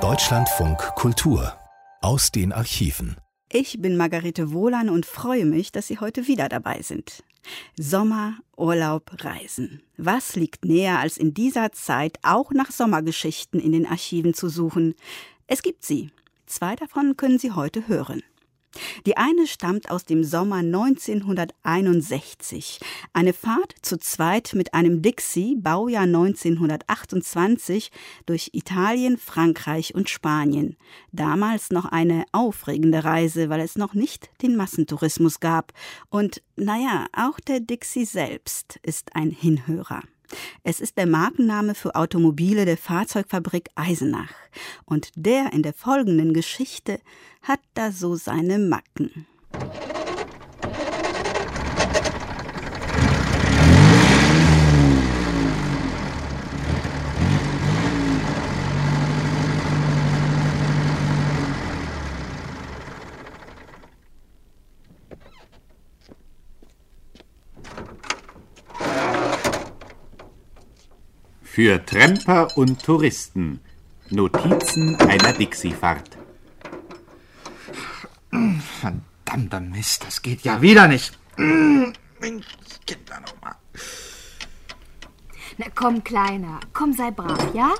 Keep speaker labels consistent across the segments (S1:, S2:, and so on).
S1: Deutschlandfunk Kultur aus den Archiven.
S2: Ich bin Margarete Wohlan und freue mich, dass Sie heute wieder dabei sind. Sommer, Urlaub, Reisen. Was liegt näher, als in dieser Zeit auch nach Sommergeschichten in den Archiven zu suchen? Es gibt sie. Zwei davon können Sie heute hören. Die eine stammt aus dem Sommer 1961. Eine Fahrt zu zweit mit einem Dixie, Baujahr 1928, durch Italien, Frankreich und Spanien. Damals noch eine aufregende Reise, weil es noch nicht den Massentourismus gab. Und naja, auch der Dixie selbst ist ein Hinhörer. Es ist der Markenname für Automobile der Fahrzeugfabrik Eisenach. Und der in der folgenden Geschichte hat da so seine Macken.
S3: Für Tramper und Touristen. Notizen einer Dixie-Fahrt.
S4: Verdammter Mist, das geht ja wieder nicht. Mensch, Kinder nochmal.
S5: Na komm, Kleiner, komm, sei brav, ja?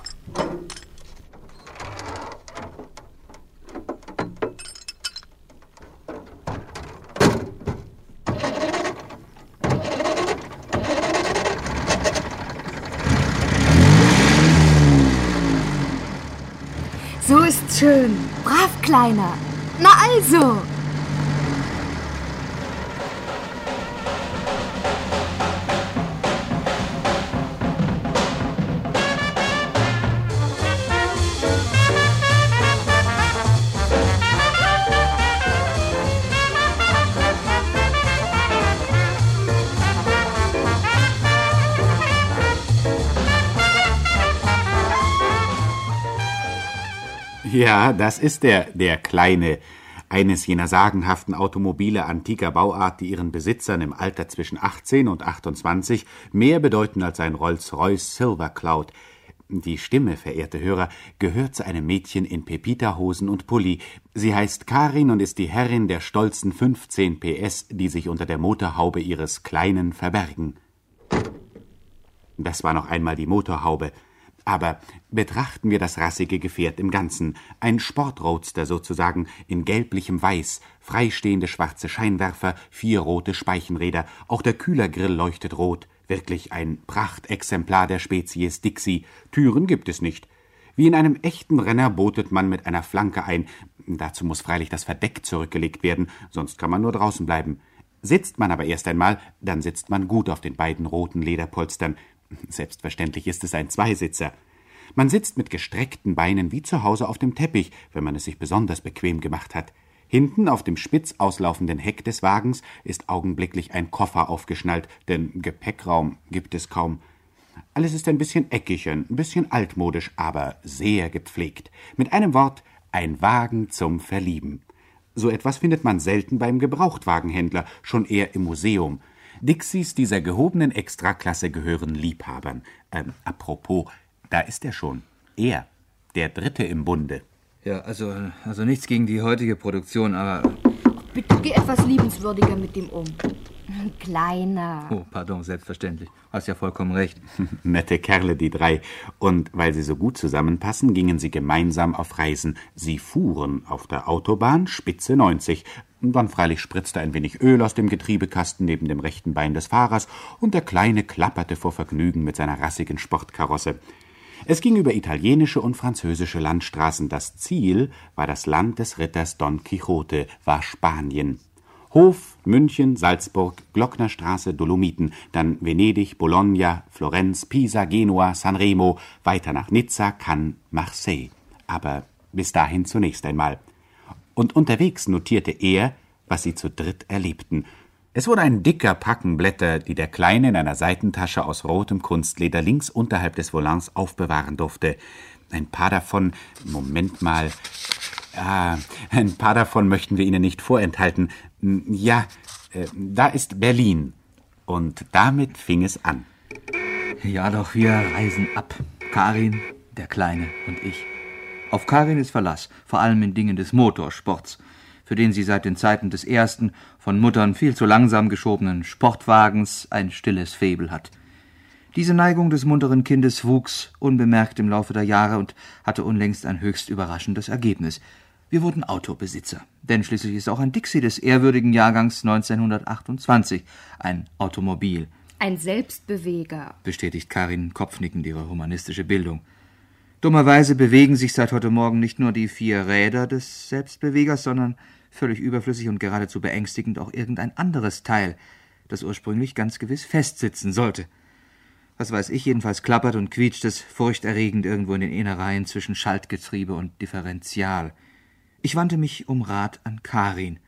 S5: So ist schön. Brav, Kleiner. Na also.
S3: Ja, das ist der, der kleine, eines jener sagenhaften Automobile antiker Bauart, die ihren Besitzern im Alter zwischen 18 und 28 mehr bedeuten als ein Rolls-Royce Silver Cloud. Die Stimme, verehrte Hörer, gehört zu einem Mädchen in Pepita-Hosen und Pulli. Sie heißt Karin und ist die Herrin der stolzen 15 PS, die sich unter der Motorhaube ihres Kleinen verbergen. Das war noch einmal die Motorhaube. Aber betrachten wir das rassige Gefährt im Ganzen. Ein Sportroadster sozusagen, in gelblichem Weiß, freistehende schwarze Scheinwerfer, vier rote Speichenräder, auch der Kühlergrill leuchtet rot. Wirklich ein Prachtexemplar der Spezies Dixie. Türen gibt es nicht. Wie in einem echten Renner botet man mit einer Flanke ein. Dazu muss freilich das Verdeck zurückgelegt werden, sonst kann man nur draußen bleiben. Sitzt man aber erst einmal, dann sitzt man gut auf den beiden roten Lederpolstern. Selbstverständlich ist es ein Zweisitzer. Man sitzt mit gestreckten Beinen wie zu Hause auf dem Teppich, wenn man es sich besonders bequem gemacht hat. Hinten auf dem spitz auslaufenden Heck des Wagens ist augenblicklich ein Koffer aufgeschnallt, denn Gepäckraum gibt es kaum. Alles ist ein bisschen eckig, ein bisschen altmodisch, aber sehr gepflegt. Mit einem Wort, ein Wagen zum Verlieben. So etwas findet man selten beim Gebrauchtwagenhändler, schon eher im Museum. Dixies dieser gehobenen Extraklasse gehören Liebhabern. Ähm, apropos, da ist er schon. Er, der Dritte im Bunde.
S4: Ja, also, also nichts gegen die heutige Produktion, aber.
S5: Bitte geh etwas liebenswürdiger mit dem um. Kleiner.
S4: Oh, pardon, selbstverständlich. Hast ja vollkommen recht.
S3: Nette Kerle, die drei. Und weil sie so gut zusammenpassen, gingen sie gemeinsam auf Reisen. Sie fuhren auf der Autobahn Spitze 90. Dann freilich spritzte ein wenig Öl aus dem Getriebekasten neben dem rechten Bein des Fahrers und der Kleine klapperte vor Vergnügen mit seiner rassigen Sportkarosse. Es ging über italienische und französische Landstraßen. Das Ziel war das Land des Ritters Don Quixote, war Spanien. Hof, München, Salzburg, Glocknerstraße, Dolomiten, dann Venedig, Bologna, Florenz, Pisa, Genua, Sanremo, weiter nach Nizza, Cannes, Marseille. Aber bis dahin zunächst einmal. Und unterwegs notierte er, was sie zu dritt erlebten. Es wurde ein dicker Packen Blätter, die der Kleine in einer Seitentasche aus rotem Kunstleder links unterhalb des Volants aufbewahren durfte. Ein paar davon, Moment mal, Ah, ein paar davon möchten wir Ihnen nicht vorenthalten. Ja, äh, da ist Berlin. Und damit fing es an.
S4: Ja, doch, wir reisen ab. Karin, der Kleine und ich. Auf Karin ist Verlass, vor allem in Dingen des Motorsports, für den sie seit den Zeiten des ersten, von Muttern viel zu langsam geschobenen Sportwagens ein stilles Faible hat. Diese Neigung des munteren Kindes wuchs unbemerkt im Laufe der Jahre und hatte unlängst ein höchst überraschendes Ergebnis. Wir wurden Autobesitzer, denn schließlich ist auch ein Dixie des ehrwürdigen Jahrgangs 1928 ein Automobil.
S5: Ein Selbstbeweger,
S4: bestätigt Karin kopfnickend ihre humanistische Bildung. Dummerweise bewegen sich seit heute Morgen nicht nur die vier Räder des Selbstbewegers, sondern völlig überflüssig und geradezu beängstigend auch irgendein anderes Teil, das ursprünglich ganz gewiss festsitzen sollte was weiß ich, jedenfalls klappert und quietscht es furchterregend irgendwo in den Innereien zwischen Schaltgetriebe und Differential. Ich wandte mich um Rat an Karin.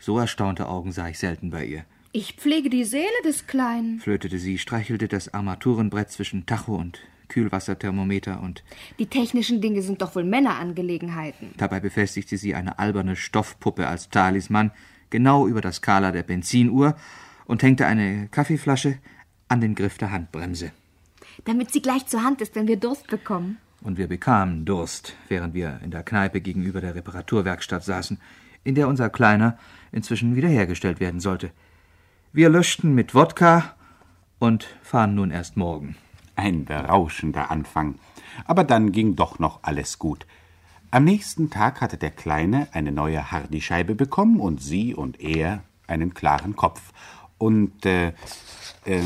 S4: So erstaunte Augen sah ich selten bei ihr.
S5: Ich pflege die Seele des Kleinen,
S4: flötete sie, streichelte das Armaturenbrett zwischen Tacho und Kühlwasserthermometer und.
S5: Die technischen Dinge sind doch wohl Männerangelegenheiten.
S4: Dabei befestigte sie eine alberne Stoffpuppe als Talisman genau über der Skala der Benzinuhr und hängte eine Kaffeeflasche, an den Griff der Handbremse.
S5: Damit sie gleich zur Hand ist, wenn wir Durst bekommen.
S4: Und wir bekamen Durst, während wir in der Kneipe gegenüber der Reparaturwerkstatt saßen, in der unser Kleiner inzwischen wiederhergestellt werden sollte. Wir löschten mit Wodka und fahren nun erst morgen.
S3: Ein berauschender Anfang. Aber dann ging doch noch alles gut. Am nächsten Tag hatte der Kleine eine neue Hardyscheibe bekommen und sie und er einen klaren Kopf. Und äh, äh,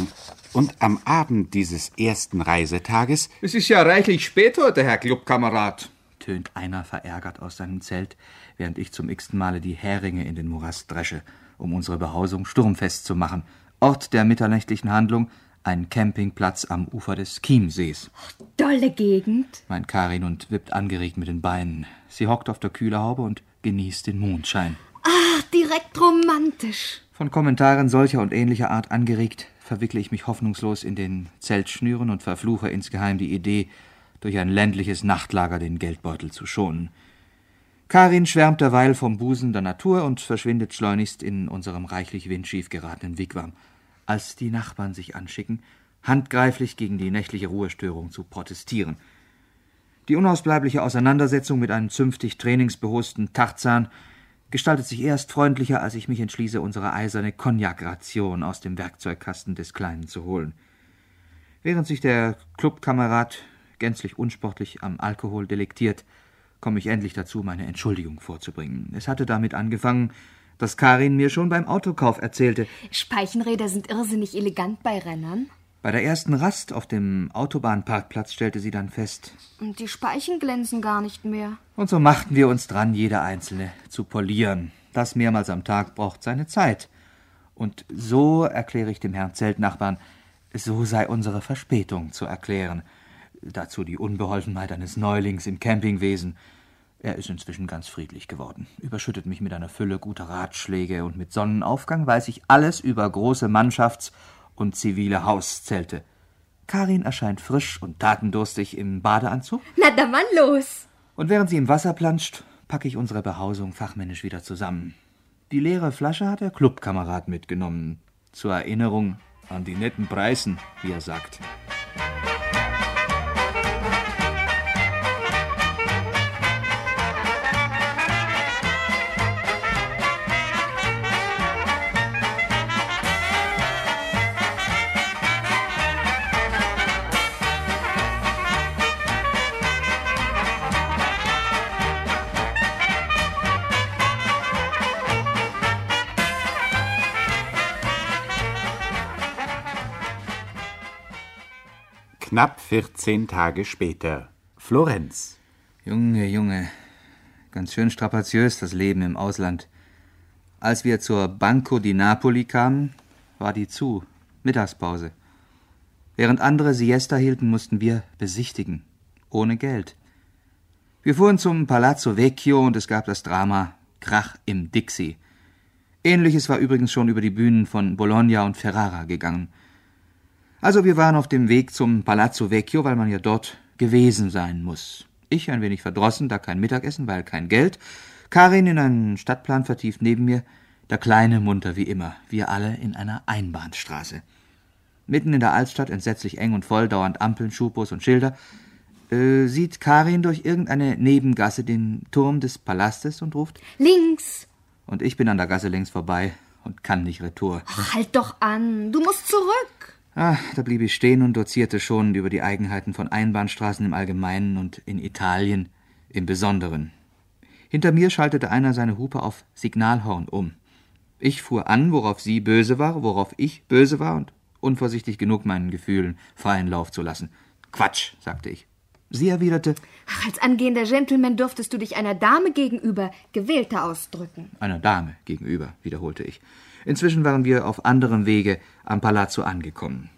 S3: und am Abend dieses ersten Reisetages.
S4: Es ist ja reichlich spät heute, Herr Clubkamerad, tönt einer verärgert aus seinem Zelt, während ich zum x-ten Male die Heringe in den Morast dresche, um unsere Behausung sturmfest zu machen. Ort der mitternächtlichen Handlung, ein Campingplatz am Ufer des Chiemsees.
S5: Dolle Gegend,
S4: meint Karin und wippt angeregt mit den Beinen. Sie hockt auf der Kühlerhaube und genießt den Mondschein.
S5: Ach, direkt romantisch.
S4: Von Kommentaren solcher und ähnlicher Art angeregt, verwickle ich mich hoffnungslos in den Zeltschnüren und verfluche insgeheim die Idee, durch ein ländliches Nachtlager den Geldbeutel zu schonen. Karin schwärmt derweil vom Busen der Natur und verschwindet schleunigst in unserem reichlich windschief geratenen Wigwam, als die Nachbarn sich anschicken, handgreiflich gegen die nächtliche Ruhestörung zu protestieren. Die unausbleibliche Auseinandersetzung mit einem zünftig trainingsbehosten Tarzan gestaltet sich erst freundlicher, als ich mich entschließe, unsere eiserne Cognac-Ration aus dem Werkzeugkasten des Kleinen zu holen. Während sich der Clubkamerad gänzlich unsportlich am Alkohol delektiert, komme ich endlich dazu, meine Entschuldigung vorzubringen. Es hatte damit angefangen, dass Karin mir schon beim Autokauf erzählte.
S5: Speichenräder sind irrsinnig elegant bei Rennern.
S4: Bei der ersten Rast auf dem Autobahnparkplatz stellte sie dann fest.
S5: Und die Speichen glänzen gar nicht mehr.
S4: Und so machten wir uns dran, jede einzelne zu polieren. Das mehrmals am Tag braucht seine Zeit. Und so erkläre ich dem Herrn Zeltnachbarn, so sei unsere Verspätung zu erklären. Dazu die Unbeholfenheit eines Neulings im Campingwesen. Er ist inzwischen ganz friedlich geworden, überschüttet mich mit einer Fülle guter Ratschläge und mit Sonnenaufgang weiß ich alles über große Mannschafts- und zivile Hauszelte. Karin erscheint frisch und tatendurstig im Badeanzug.
S5: Na, dann mal los!
S4: Und während sie im Wasser planscht, packe ich unsere Behausung fachmännisch wieder zusammen. Die leere Flasche hat der Clubkamerad mitgenommen. Zur Erinnerung an die netten Preisen, wie er sagt.
S3: Knapp 14 Tage später. Florenz.
S4: Junge, Junge. Ganz schön strapaziös das Leben im Ausland. Als wir zur Banco di Napoli kamen, war die zu. Mittagspause. Während andere Siesta hielten, mussten wir besichtigen. Ohne Geld. Wir fuhren zum Palazzo Vecchio und es gab das Drama Krach im Dixie. Ähnliches war übrigens schon über die Bühnen von Bologna und Ferrara gegangen. Also wir waren auf dem Weg zum Palazzo Vecchio, weil man ja dort gewesen sein muss. Ich ein wenig verdrossen, da kein Mittagessen, weil kein Geld. Karin in einen Stadtplan vertieft neben mir, der Kleine munter wie immer, wir alle in einer Einbahnstraße. Mitten in der Altstadt, entsetzlich eng und voll, dauernd Ampeln, Schubos und Schilder. äh, sieht Karin durch irgendeine Nebengasse den Turm des Palastes und ruft
S5: Links.
S4: Und ich bin an der Gasse längs vorbei und kann nicht retour.
S5: Ach, halt doch an. Du musst zurück.
S4: Ah, da blieb ich stehen und dozierte schon über die Eigenheiten von Einbahnstraßen im Allgemeinen und in Italien im Besonderen. Hinter mir schaltete einer seine Hupe auf Signalhorn um. Ich fuhr an, worauf sie böse war, worauf ich böse war und unvorsichtig genug, meinen Gefühlen freien Lauf zu lassen. Quatsch, sagte ich. Sie erwiderte,
S5: Ach, als angehender Gentleman dürftest du dich einer Dame gegenüber gewählter ausdrücken.
S4: einer Dame gegenüber, wiederholte ich. Inzwischen waren wir auf anderem Wege am Palazzo angekommen.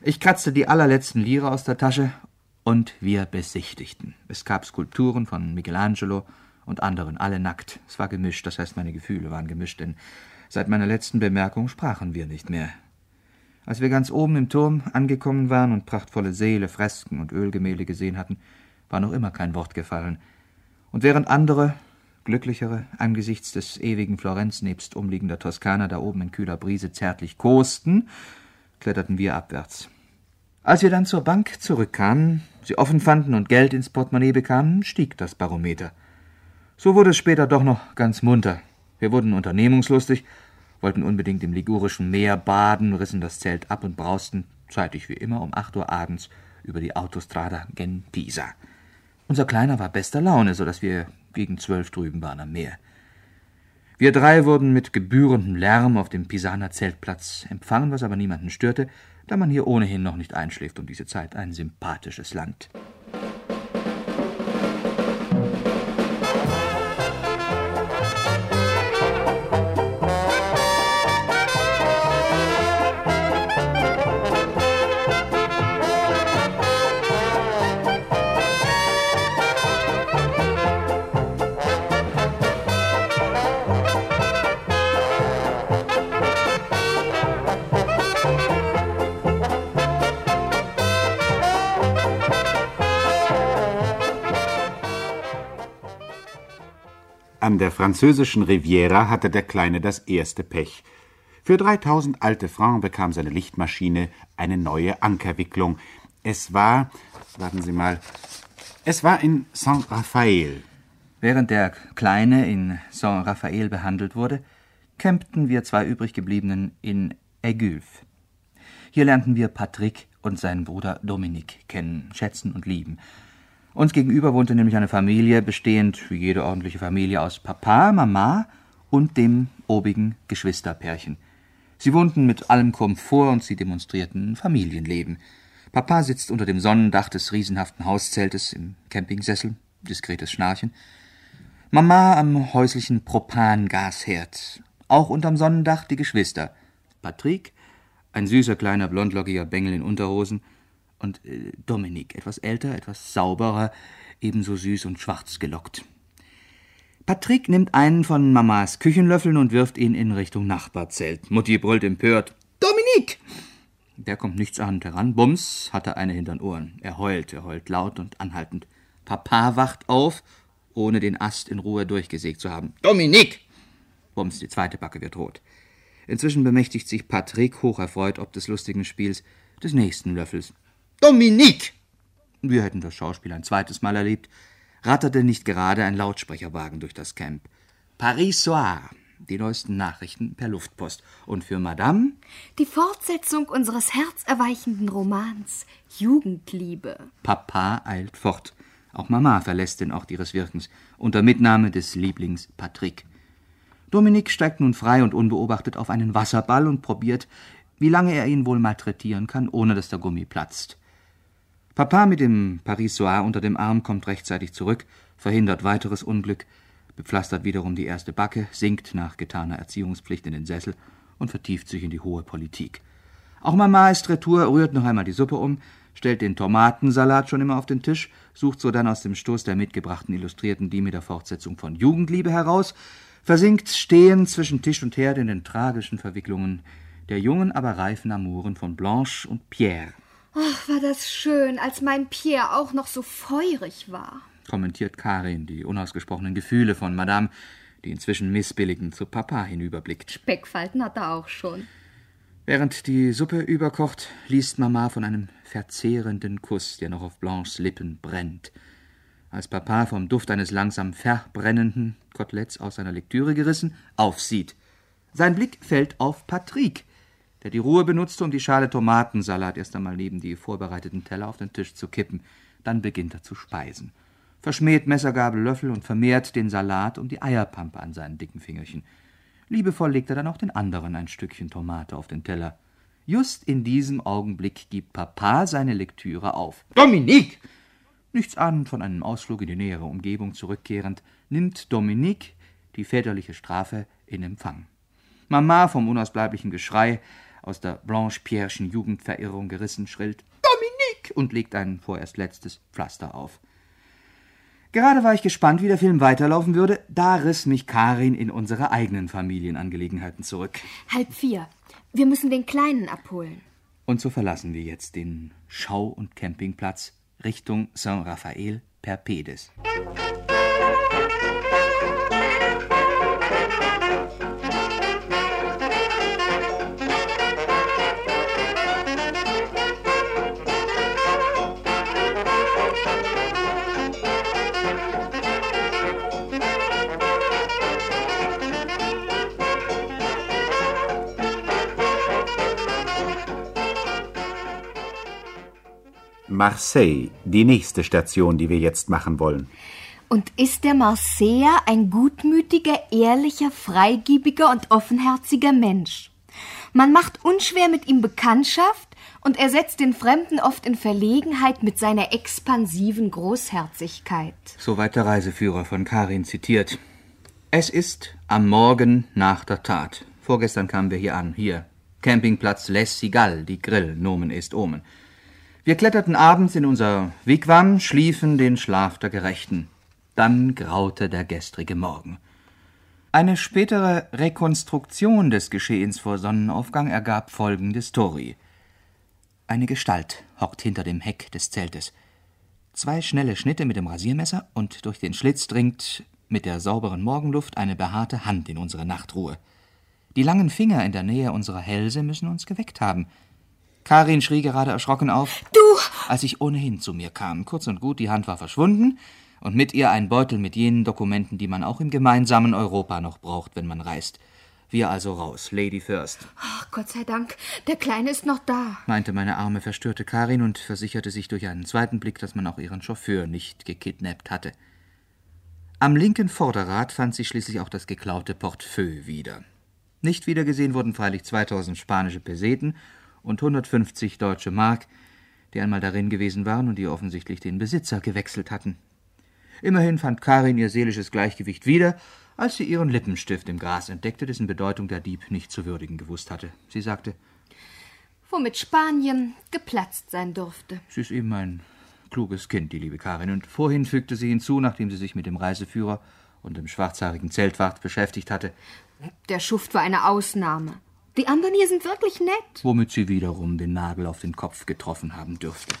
S4: Ich kratzte die allerletzten Lire aus der Tasche und wir besichtigten. Es gab Skulpturen von Michelangelo und anderen, alle nackt. Es war gemischt, das heißt, meine Gefühle waren gemischt, denn seit meiner letzten Bemerkung sprachen wir nicht mehr. Als wir ganz oben im Turm angekommen waren und prachtvolle Säle, Fresken und Ölgemälde gesehen hatten, war noch immer kein Wort gefallen. Und während andere, glücklichere, angesichts des ewigen Florenz nebst umliegender Toskana da oben in kühler Brise zärtlich kosten, kletterten wir abwärts. Als wir dann zur Bank zurückkamen, sie offen fanden und Geld ins Portemonnaie bekamen, stieg das Barometer. So wurde es später doch noch ganz munter. Wir wurden unternehmungslustig, wollten unbedingt im ligurischen Meer baden, rissen das Zelt ab und brausten, zeitig wie immer, um acht Uhr abends über die Autostrada gen Pisa. Unser Kleiner war bester Laune, so dass wir gegen zwölf drüben waren am Meer. Wir drei wurden mit gebührendem Lärm auf dem Pisaner Zeltplatz empfangen, was aber niemanden störte, da man hier ohnehin noch nicht einschläft um diese Zeit. Ein sympathisches Land.
S3: Französischen Riviera hatte der Kleine das erste Pech. Für 3000 alte Francs bekam seine Lichtmaschine eine neue Ankerwicklung. Es war, warten Sie mal, es war in Saint-Raphaël.
S4: Während der Kleine in Saint-Raphaël behandelt wurde, campten wir zwei übrig gebliebenen in Aigulf. Hier lernten wir Patrick und seinen Bruder Dominique kennen, schätzen und lieben. Uns gegenüber wohnte nämlich eine Familie, bestehend wie jede ordentliche Familie aus Papa, Mama und dem obigen Geschwisterpärchen. Sie wohnten mit allem Komfort und sie demonstrierten Familienleben. Papa sitzt unter dem Sonnendach des riesenhaften Hauszeltes im Campingsessel, diskretes Schnarchen. Mama am häuslichen Propangasherd. Auch unterm Sonnendach die Geschwister. Patrick, ein süßer kleiner blondlockiger Bengel in Unterhosen, und äh, Dominik, etwas älter, etwas sauberer, ebenso süß und schwarz gelockt. Patrick nimmt einen von Mamas Küchenlöffeln und wirft ihn in Richtung Nachbarzelt. Mutti brüllt empört: Dominik! Der kommt nichtsahnd heran. Bums hat er eine hintern Ohren. Er heult, er heult laut und anhaltend. Papa wacht auf, ohne den Ast in Ruhe durchgesägt zu haben. Dominik! Bums, die zweite Backe wird rot. Inzwischen bemächtigt sich Patrick, hocherfreut ob des lustigen Spiels, des nächsten Löffels. Dominique! Wir hätten das Schauspiel ein zweites Mal erlebt, ratterte nicht gerade ein Lautsprecherwagen durch das Camp. Paris Soir, die neuesten Nachrichten per Luftpost. Und für Madame?
S5: Die Fortsetzung unseres herzerweichenden Romans Jugendliebe.
S4: Papa eilt fort. Auch Mama verlässt den Ort ihres Wirkens, unter Mitnahme des Lieblings Patrick. Dominik steigt nun frei und unbeobachtet auf einen Wasserball und probiert, wie lange er ihn wohl malträtieren kann, ohne dass der Gummi platzt. Papa mit dem Paris Soir unter dem Arm kommt rechtzeitig zurück, verhindert weiteres Unglück, bepflastert wiederum die erste Backe, sinkt nach getaner Erziehungspflicht in den Sessel und vertieft sich in die hohe Politik. Auch Mama ist retour, rührt noch einmal die Suppe um, stellt den Tomatensalat schon immer auf den Tisch, sucht so dann aus dem Stoß der mitgebrachten Illustrierten die mit der Fortsetzung von Jugendliebe heraus, versinkt stehend zwischen Tisch und Herd in den tragischen Verwicklungen der jungen, aber reifen Amoren von Blanche und Pierre.
S5: Ach, war das schön, als mein Pierre auch noch so feurig war.
S4: kommentiert Karin die unausgesprochenen Gefühle von Madame, die inzwischen missbilligend zu Papa hinüberblickt.
S5: Speckfalten hat er auch schon.
S4: Während die Suppe überkocht, liest Mama von einem verzehrenden Kuss, der noch auf Blanches Lippen brennt. Als Papa vom Duft eines langsam verbrennenden Koteletts aus seiner Lektüre gerissen, aufsieht. Sein Blick fällt auf Patrick, der die Ruhe benutzte, um die Schale Tomatensalat erst einmal neben die vorbereiteten Teller auf den Tisch zu kippen. Dann beginnt er zu speisen. Verschmäht Messergabel, Löffel und vermehrt den Salat um die Eierpampe an seinen dicken Fingerchen. Liebevoll legt er dann auch den anderen ein Stückchen Tomate auf den Teller. Just in diesem Augenblick gibt Papa seine Lektüre auf. Dominique! Nichts ahnend von einem Ausflug in die nähere Umgebung zurückkehrend, nimmt Dominique die väterliche Strafe in Empfang. Mama, vom unausbleiblichen Geschrei, aus der Blanche-Pierre'schen Jugendverirrung gerissen, schrillt Dominique und legt ein vorerst letztes Pflaster auf. Gerade war ich gespannt, wie der Film weiterlaufen würde, da riss mich Karin in unsere eigenen Familienangelegenheiten zurück.
S5: Halb vier. Wir müssen den Kleinen abholen.
S4: Und so verlassen wir jetzt den Schau- und Campingplatz Richtung Saint-Raphaël per Pedes.
S3: Marseille, die nächste Station, die wir jetzt machen wollen.
S5: Und ist der Marseiller ein gutmütiger, ehrlicher, freigebiger und offenherziger Mensch? Man macht unschwer mit ihm Bekanntschaft und er setzt den Fremden oft in Verlegenheit mit seiner expansiven Großherzigkeit.
S4: Soweit der Reiseführer von Karin zitiert. Es ist am Morgen nach der Tat. Vorgestern kamen wir hier an, hier. Campingplatz Les Cigales, die Grill, Nomen ist Omen. Wir kletterten abends in unser Wigwam, schliefen den Schlaf der Gerechten. Dann graute der gestrige Morgen. Eine spätere Rekonstruktion des Geschehens vor Sonnenaufgang ergab folgende Story. Eine Gestalt hockt hinter dem Heck des Zeltes. Zwei schnelle Schnitte mit dem Rasiermesser und durch den Schlitz dringt mit der sauberen Morgenluft eine behaarte Hand in unsere Nachtruhe. Die langen Finger in der Nähe unserer Hälse müssen uns geweckt haben. Karin schrie gerade erschrocken auf.
S5: Du!
S4: Als ich ohnehin zu mir kam. Kurz und gut, die Hand war verschwunden und mit ihr ein Beutel mit jenen Dokumenten, die man auch im gemeinsamen Europa noch braucht, wenn man reist. Wir also raus, Lady First.
S5: Ach, Gott sei Dank, der Kleine ist noch da,
S4: meinte meine arme, verstörte Karin und versicherte sich durch einen zweiten Blick, dass man auch ihren Chauffeur nicht gekidnappt hatte. Am linken Vorderrad fand sich schließlich auch das geklaute Portefeuille wieder. Nicht wiedergesehen wurden freilich 2000 spanische Peseten und 150 deutsche Mark, die einmal darin gewesen waren und die offensichtlich den Besitzer gewechselt hatten. Immerhin fand Karin ihr seelisches Gleichgewicht wieder, als sie ihren Lippenstift im Gras entdeckte, dessen Bedeutung der Dieb nicht zu würdigen gewusst hatte. Sie sagte,
S5: womit Spanien geplatzt sein durfte.
S4: Sie ist eben ein kluges Kind, die liebe Karin, und vorhin fügte sie hinzu, nachdem sie sich mit dem Reiseführer und dem schwarzhaarigen Zeltwacht beschäftigt hatte.
S5: Der Schuft war eine Ausnahme. Die anderen hier sind wirklich nett.
S4: Womit sie wiederum den Nagel auf den Kopf getroffen haben dürfte.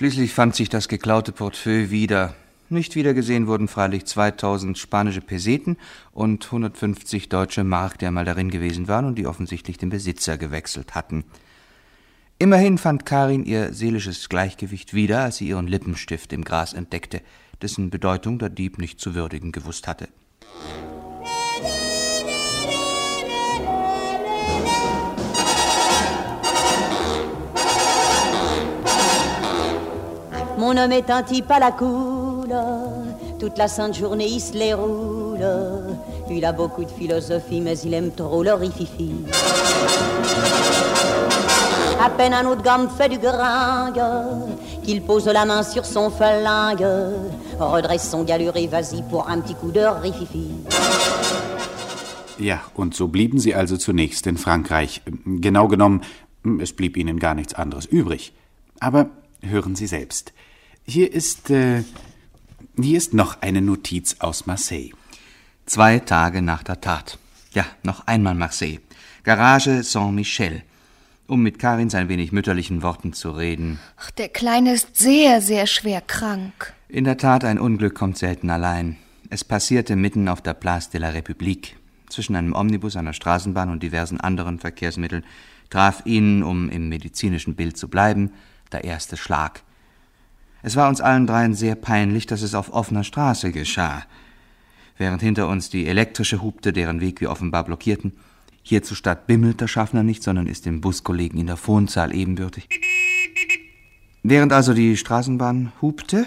S4: Schließlich fand sich das geklaute Portefeuille wieder. Nicht wiedergesehen wurden freilich 2000 spanische Peseten und 150 deutsche Mark, die einmal darin gewesen waren und die offensichtlich den Besitzer gewechselt hatten. Immerhin fand Karin ihr seelisches Gleichgewicht wieder, als sie ihren Lippenstift im Gras entdeckte, dessen Bedeutung der Dieb nicht zu würdigen gewusst hatte.
S6: Mon homme est un type à la cool, toute la sainte journée il se les roule. Il a beaucoup de philosophie, mais il aime trop le rififi. À peine un autre gamme fait du gringue, qu'il pose la main sur son flingue, redresse son galure et vas-y pour un petit coup de rififi.
S3: Ja, und so blieben sie also zunächst in Frankreich. Genau genommen, es blieb ihnen gar nichts anderes übrig. Aber hören Sie selbst. Hier ist, äh, hier ist noch eine Notiz aus Marseille.
S4: Zwei Tage nach der Tat. Ja, noch einmal Marseille. Garage Saint-Michel. Um mit Karins ein wenig mütterlichen Worten zu reden.
S5: Ach, der Kleine ist sehr, sehr schwer krank.
S4: In der Tat, ein Unglück kommt selten allein. Es passierte mitten auf der Place de la République. Zwischen einem Omnibus, einer Straßenbahn und diversen anderen Verkehrsmitteln traf ihn, um im medizinischen Bild zu bleiben, der erste Schlag. Es war uns allen dreien sehr peinlich, dass es auf offener Straße geschah. Während hinter uns die elektrische hupte, deren Weg wir offenbar blockierten, hier zur Stadt bimmelt der Schaffner nicht, sondern ist dem Buskollegen in der Fohnzahl ebenbürtig. Während also die Straßenbahn hupte,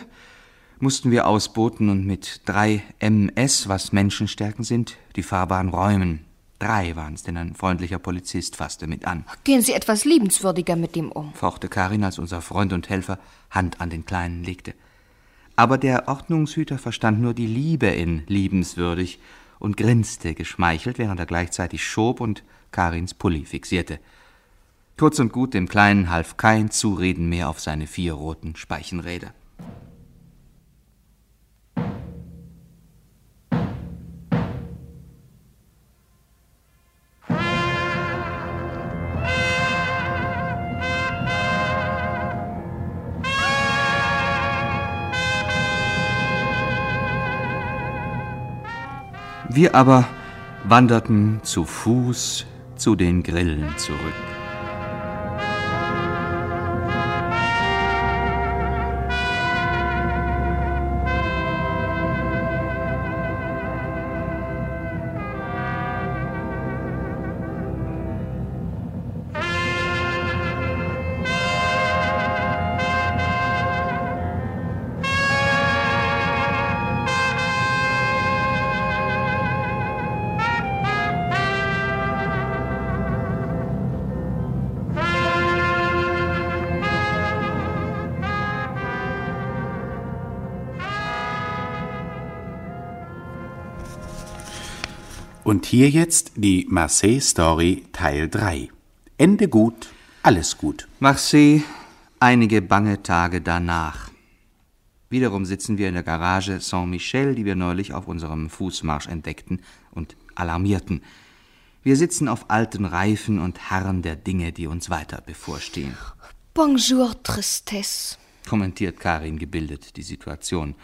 S4: mussten wir ausboten und mit drei MS, was Menschenstärken sind, die Fahrbahn räumen. Drei waren's, denn ein freundlicher Polizist fasste mit an.
S5: Gehen Sie etwas liebenswürdiger mit ihm um.
S4: Fauchte Karin, als unser Freund und Helfer Hand an den Kleinen legte. Aber der Ordnungshüter verstand nur die Liebe in liebenswürdig und grinste geschmeichelt, während er gleichzeitig schob und Karins Pulli fixierte. Kurz und gut, dem Kleinen half kein Zureden mehr auf seine vier roten Speichenräder. Wir aber wanderten zu Fuß zu den Grillen zurück.
S3: Hier jetzt die Marseille Story Teil 3. Ende gut, alles gut.
S4: Marseille, einige bange Tage danach. Wiederum sitzen wir in der Garage Saint-Michel, die wir neulich auf unserem Fußmarsch entdeckten und alarmierten. Wir sitzen auf alten Reifen und harren der Dinge, die uns weiter bevorstehen.
S5: Bonjour, Tristesse.
S4: Kommentiert Karin gebildet die Situation.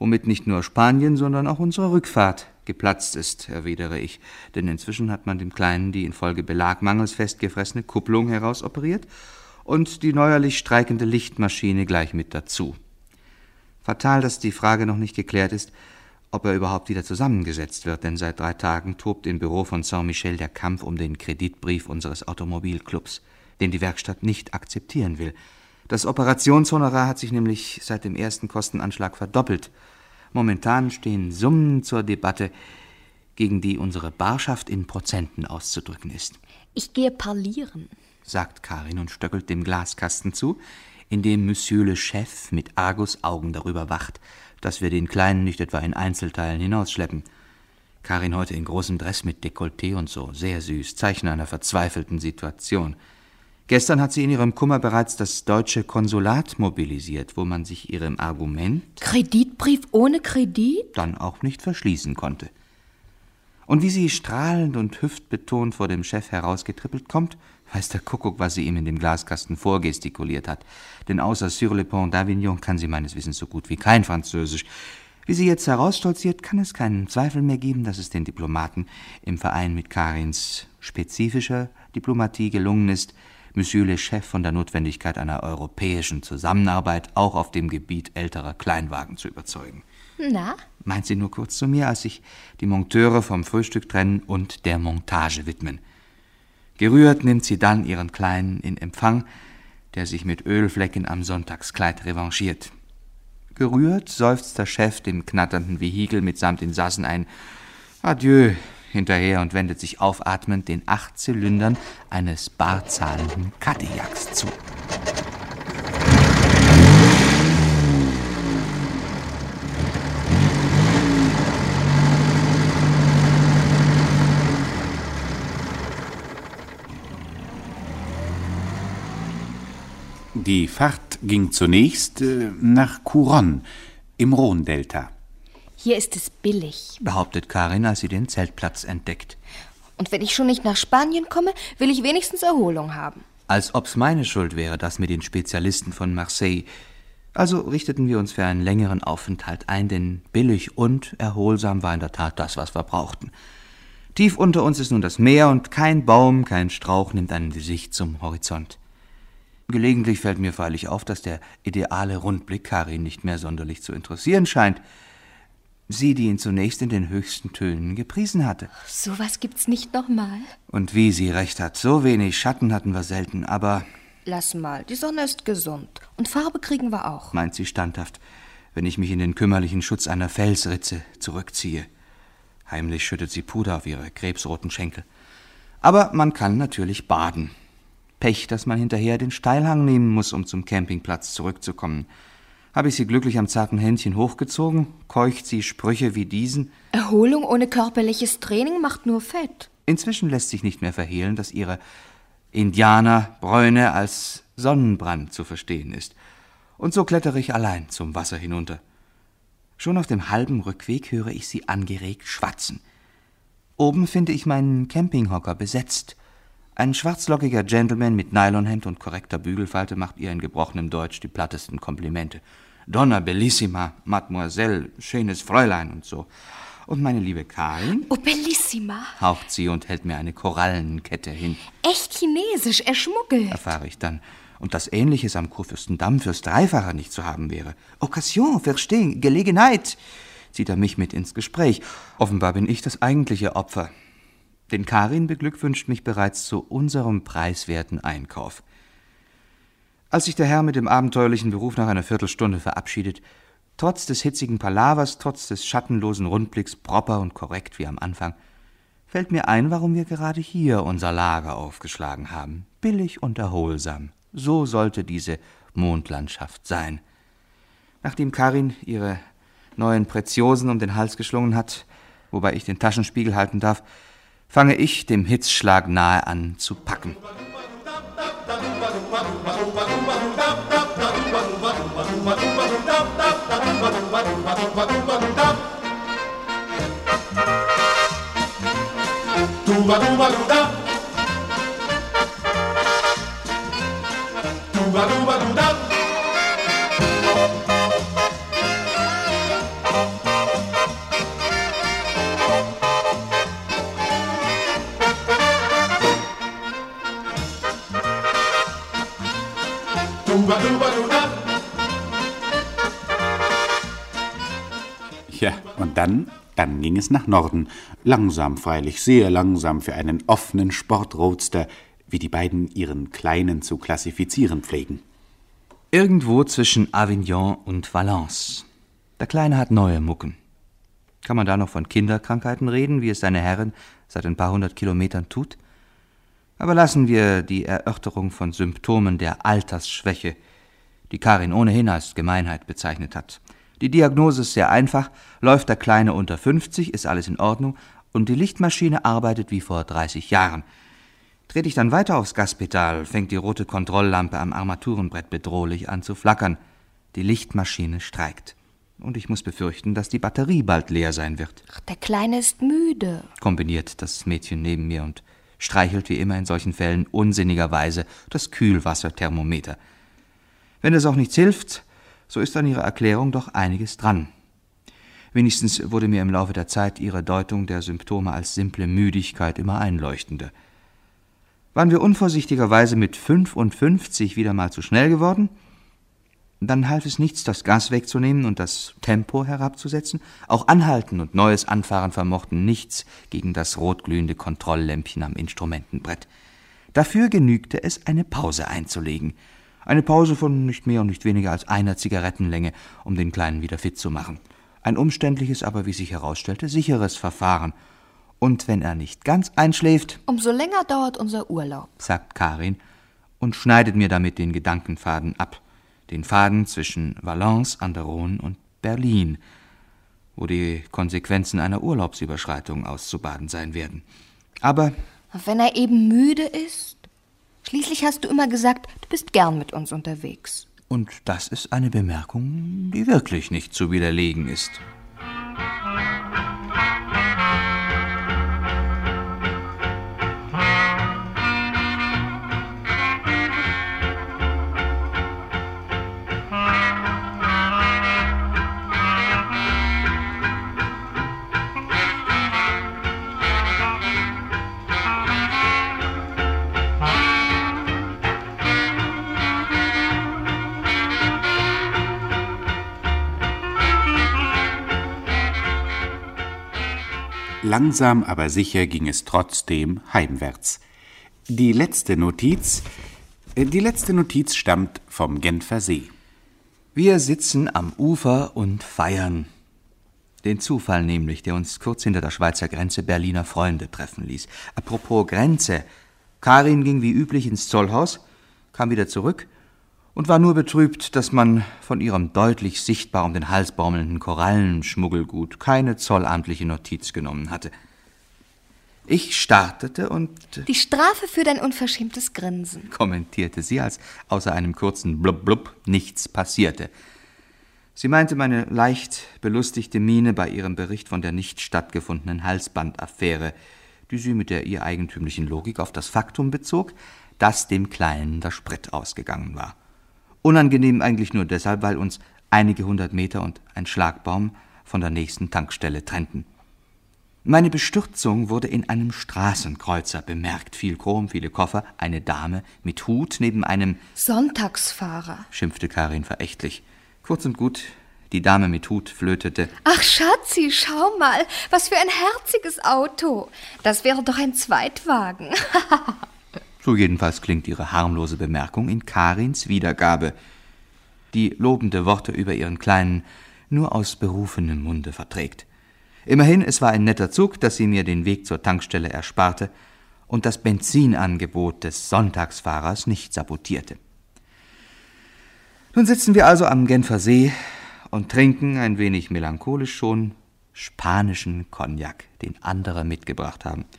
S4: Womit nicht nur Spanien, sondern auch unsere Rückfahrt geplatzt ist, erwidere ich, denn inzwischen hat man dem Kleinen die infolge Belagmangels festgefressene Kupplung herausoperiert und die neuerlich streikende Lichtmaschine gleich mit dazu. Fatal, dass die Frage noch nicht geklärt ist, ob er überhaupt wieder zusammengesetzt wird, denn seit drei Tagen tobt im Büro von Saint-Michel der Kampf um den Kreditbrief unseres Automobilclubs, den die Werkstatt nicht akzeptieren will. Das Operationshonorar hat sich nämlich seit dem ersten Kostenanschlag verdoppelt Momentan stehen Summen zur Debatte, gegen die unsere Barschaft in Prozenten auszudrücken ist.
S5: Ich gehe parlieren,
S4: sagt Karin und stöckelt dem Glaskasten zu, in dem Monsieur le Chef mit Argusaugen darüber wacht, dass wir den Kleinen nicht etwa in Einzelteilen hinausschleppen. Karin heute in großem Dress mit Dekolleté und so, sehr süß, Zeichen einer verzweifelten Situation. Gestern hat sie in ihrem Kummer bereits das deutsche Konsulat mobilisiert, wo man sich ihrem Argument
S5: Kreditbrief ohne Kredit?
S4: dann auch nicht verschließen konnte. Und wie sie strahlend und hüftbetont vor dem Chef herausgetrippelt kommt, weiß der Kuckuck, was sie ihm in dem Glaskasten vorgestikuliert hat. Denn außer Sur le Pont d'Avignon kann sie meines Wissens so gut wie kein Französisch. Wie sie jetzt herausstolziert, kann es keinen Zweifel mehr geben, dass es den Diplomaten im Verein mit Karins spezifischer Diplomatie gelungen ist, Monsieur le Chef von der Notwendigkeit einer europäischen Zusammenarbeit auch auf dem Gebiet älterer Kleinwagen zu überzeugen.
S5: Na?
S4: Meint sie nur kurz zu mir, als sich die Monteure vom Frühstück trennen und der Montage widmen. Gerührt nimmt sie dann ihren Kleinen in Empfang, der sich mit Ölflecken am Sonntagskleid revanchiert. Gerührt seufzt der Chef dem knatternden Vehikel mitsamt Insassen ein Adieu hinterher und wendet sich aufatmend den acht Zylindern eines barzahlenden Cadillacs zu.
S3: Die Fahrt ging zunächst äh, nach Couronne im Rhone-Delta.
S5: Hier ist es billig,
S4: behauptet Karin, als sie den Zeltplatz entdeckt.
S5: Und wenn ich schon nicht nach Spanien komme, will ich wenigstens Erholung haben.
S4: Als ob's meine Schuld wäre, das mit den Spezialisten von Marseille. Also richteten wir uns für einen längeren Aufenthalt ein, denn billig und erholsam war in der Tat das, was wir brauchten. Tief unter uns ist nun das Meer und kein Baum, kein Strauch nimmt einen die Sicht zum Horizont. Gelegentlich fällt mir freilich auf, dass der ideale Rundblick Karin nicht mehr sonderlich zu interessieren scheint. Sie, die ihn zunächst in den höchsten Tönen gepriesen hatte.
S5: Sowas gibt's nicht nochmal.
S4: Und wie sie recht hat, so wenig Schatten hatten wir selten, aber.
S5: Lass mal, die Sonne ist gesund. Und Farbe kriegen wir auch,
S4: meint sie standhaft, wenn ich mich in den kümmerlichen Schutz einer Felsritze zurückziehe. Heimlich schüttet sie Puder auf ihre krebsroten Schenkel. Aber man kann natürlich baden. Pech, dass man hinterher den Steilhang nehmen muss, um zum Campingplatz zurückzukommen. Habe ich sie glücklich am zarten Händchen hochgezogen, keucht sie Sprüche wie diesen.
S5: Erholung ohne körperliches Training macht nur Fett.
S4: Inzwischen lässt sich nicht mehr verhehlen, dass ihre Indianerbräune als Sonnenbrand zu verstehen ist. Und so klettere ich allein zum Wasser hinunter. Schon auf dem halben Rückweg höre ich sie angeregt schwatzen. Oben finde ich meinen Campinghocker besetzt. Ein schwarzlockiger Gentleman mit Nylonhemd und korrekter Bügelfalte macht ihr in gebrochenem Deutsch die plattesten Komplimente. Donna Bellissima, Mademoiselle, schönes Fräulein und so. Und meine liebe Karin?
S5: Oh, Bellissima.
S4: haucht sie und hält mir eine Korallenkette hin.
S5: Echt chinesisch, er schmuggelt.
S4: Erfahre ich dann. Und das Ähnliches am Kurfürstendamm fürs Dreifache nicht zu haben wäre. Occasion, verstehen, Gelegenheit, zieht er mich mit ins Gespräch. Offenbar bin ich das eigentliche Opfer. Denn Karin beglückwünscht mich bereits zu unserem preiswerten Einkauf. Als sich der Herr mit dem abenteuerlichen Beruf nach einer Viertelstunde verabschiedet, trotz des hitzigen Palavers, trotz des schattenlosen Rundblicks proper und korrekt wie am Anfang, fällt mir ein, warum wir gerade hier unser Lager aufgeschlagen haben. Billig und erholsam. So sollte diese Mondlandschaft sein. Nachdem Karin ihre neuen Preziosen um den Hals geschlungen hat, wobei ich den Taschenspiegel halten darf, fange ich dem Hitzschlag nahe an zu packen.
S3: Duba, duba, duda. Ja, und dann, dann ging es nach Norden. Langsam, freilich, sehr langsam für einen offenen Sportroadster, wie die beiden ihren Kleinen zu klassifizieren pflegen.
S4: Irgendwo zwischen Avignon und Valence. Der Kleine hat neue Mucken. Kann man da noch von Kinderkrankheiten reden, wie es seine Herren seit ein paar hundert Kilometern tut? Aber lassen wir die Erörterung von Symptomen der Altersschwäche, die Karin ohnehin als Gemeinheit bezeichnet hat. Die Diagnose ist sehr einfach, läuft der Kleine unter 50, ist alles in Ordnung und die Lichtmaschine arbeitet wie vor 30 Jahren. Trete ich dann weiter aufs Gaspedal, fängt die rote Kontrolllampe am Armaturenbrett bedrohlich an zu flackern. Die Lichtmaschine streikt. Und ich muss befürchten, dass die Batterie bald leer sein wird.
S5: Ach, der Kleine ist müde,
S4: kombiniert das Mädchen neben mir und streichelt wie immer in solchen Fällen unsinnigerweise das Kühlwasserthermometer. Wenn es auch nichts hilft, so ist an ihrer Erklärung doch einiges dran. Wenigstens wurde mir im Laufe der Zeit ihre Deutung der Symptome als simple Müdigkeit immer einleuchtender. Waren wir unvorsichtigerweise mit 55 wieder mal zu schnell geworden? Dann half es nichts, das Gas wegzunehmen und das Tempo herabzusetzen. Auch Anhalten und neues Anfahren vermochten nichts gegen das rotglühende Kontrolllämpchen am Instrumentenbrett. Dafür genügte es, eine Pause einzulegen. Eine Pause von nicht mehr und nicht weniger als einer Zigarettenlänge, um den Kleinen wieder fit zu machen. Ein umständliches, aber wie sich herausstellte, sicheres Verfahren. Und wenn er nicht ganz einschläft,
S5: umso länger dauert unser Urlaub,
S4: sagt Karin und schneidet mir damit den Gedankenfaden ab. Den Faden zwischen Valence an der Rhone und Berlin, wo die Konsequenzen einer Urlaubsüberschreitung auszubaden sein werden. Aber.
S5: Wenn er eben müde ist? Schließlich hast du immer gesagt, du bist gern mit uns unterwegs.
S4: Und das ist eine Bemerkung, die wirklich nicht zu widerlegen ist.
S3: Langsam aber sicher ging es trotzdem heimwärts. Die letzte Notiz, äh, die letzte Notiz stammt vom Genfer See.
S4: Wir sitzen am Ufer und feiern. Den Zufall nämlich, der uns kurz hinter der Schweizer Grenze Berliner Freunde treffen ließ. Apropos Grenze. Karin ging wie üblich ins Zollhaus, kam wieder zurück und war nur betrübt, dass man von ihrem deutlich sichtbar um den Hals baumelnden Korallenschmuggelgut keine zollamtliche Notiz genommen hatte. Ich startete und.
S5: Die Strafe für dein unverschämtes Grinsen,
S4: kommentierte sie, als außer einem kurzen Blub Blub nichts passierte. Sie meinte meine leicht belustigte Miene bei ihrem Bericht von der nicht stattgefundenen Halsbandaffäre, die sie mit der ihr eigentümlichen Logik auf das Faktum bezog, dass dem Kleinen der Sprit ausgegangen war. Unangenehm eigentlich nur deshalb, weil uns einige hundert Meter und ein Schlagbaum von der nächsten Tankstelle trennten. Meine Bestürzung wurde in einem Straßenkreuzer bemerkt. Viel Chrom, viele Koffer, eine Dame mit Hut neben einem
S5: Sonntagsfahrer,
S4: schimpfte Karin verächtlich. Kurz und gut, die Dame mit Hut flötete.
S5: Ach, Schatzi, schau mal, was für ein herziges Auto. Das wäre doch ein Zweitwagen.
S4: So jedenfalls klingt ihre harmlose Bemerkung in Karins Wiedergabe, die lobende Worte über ihren Kleinen nur aus berufenem Munde verträgt. Immerhin, es war ein netter Zug, dass sie mir den Weg zur Tankstelle ersparte und das Benzinangebot des Sonntagsfahrers nicht sabotierte. Nun sitzen wir also am Genfer See und trinken, ein wenig melancholisch schon, spanischen Cognac, den andere mitgebracht haben –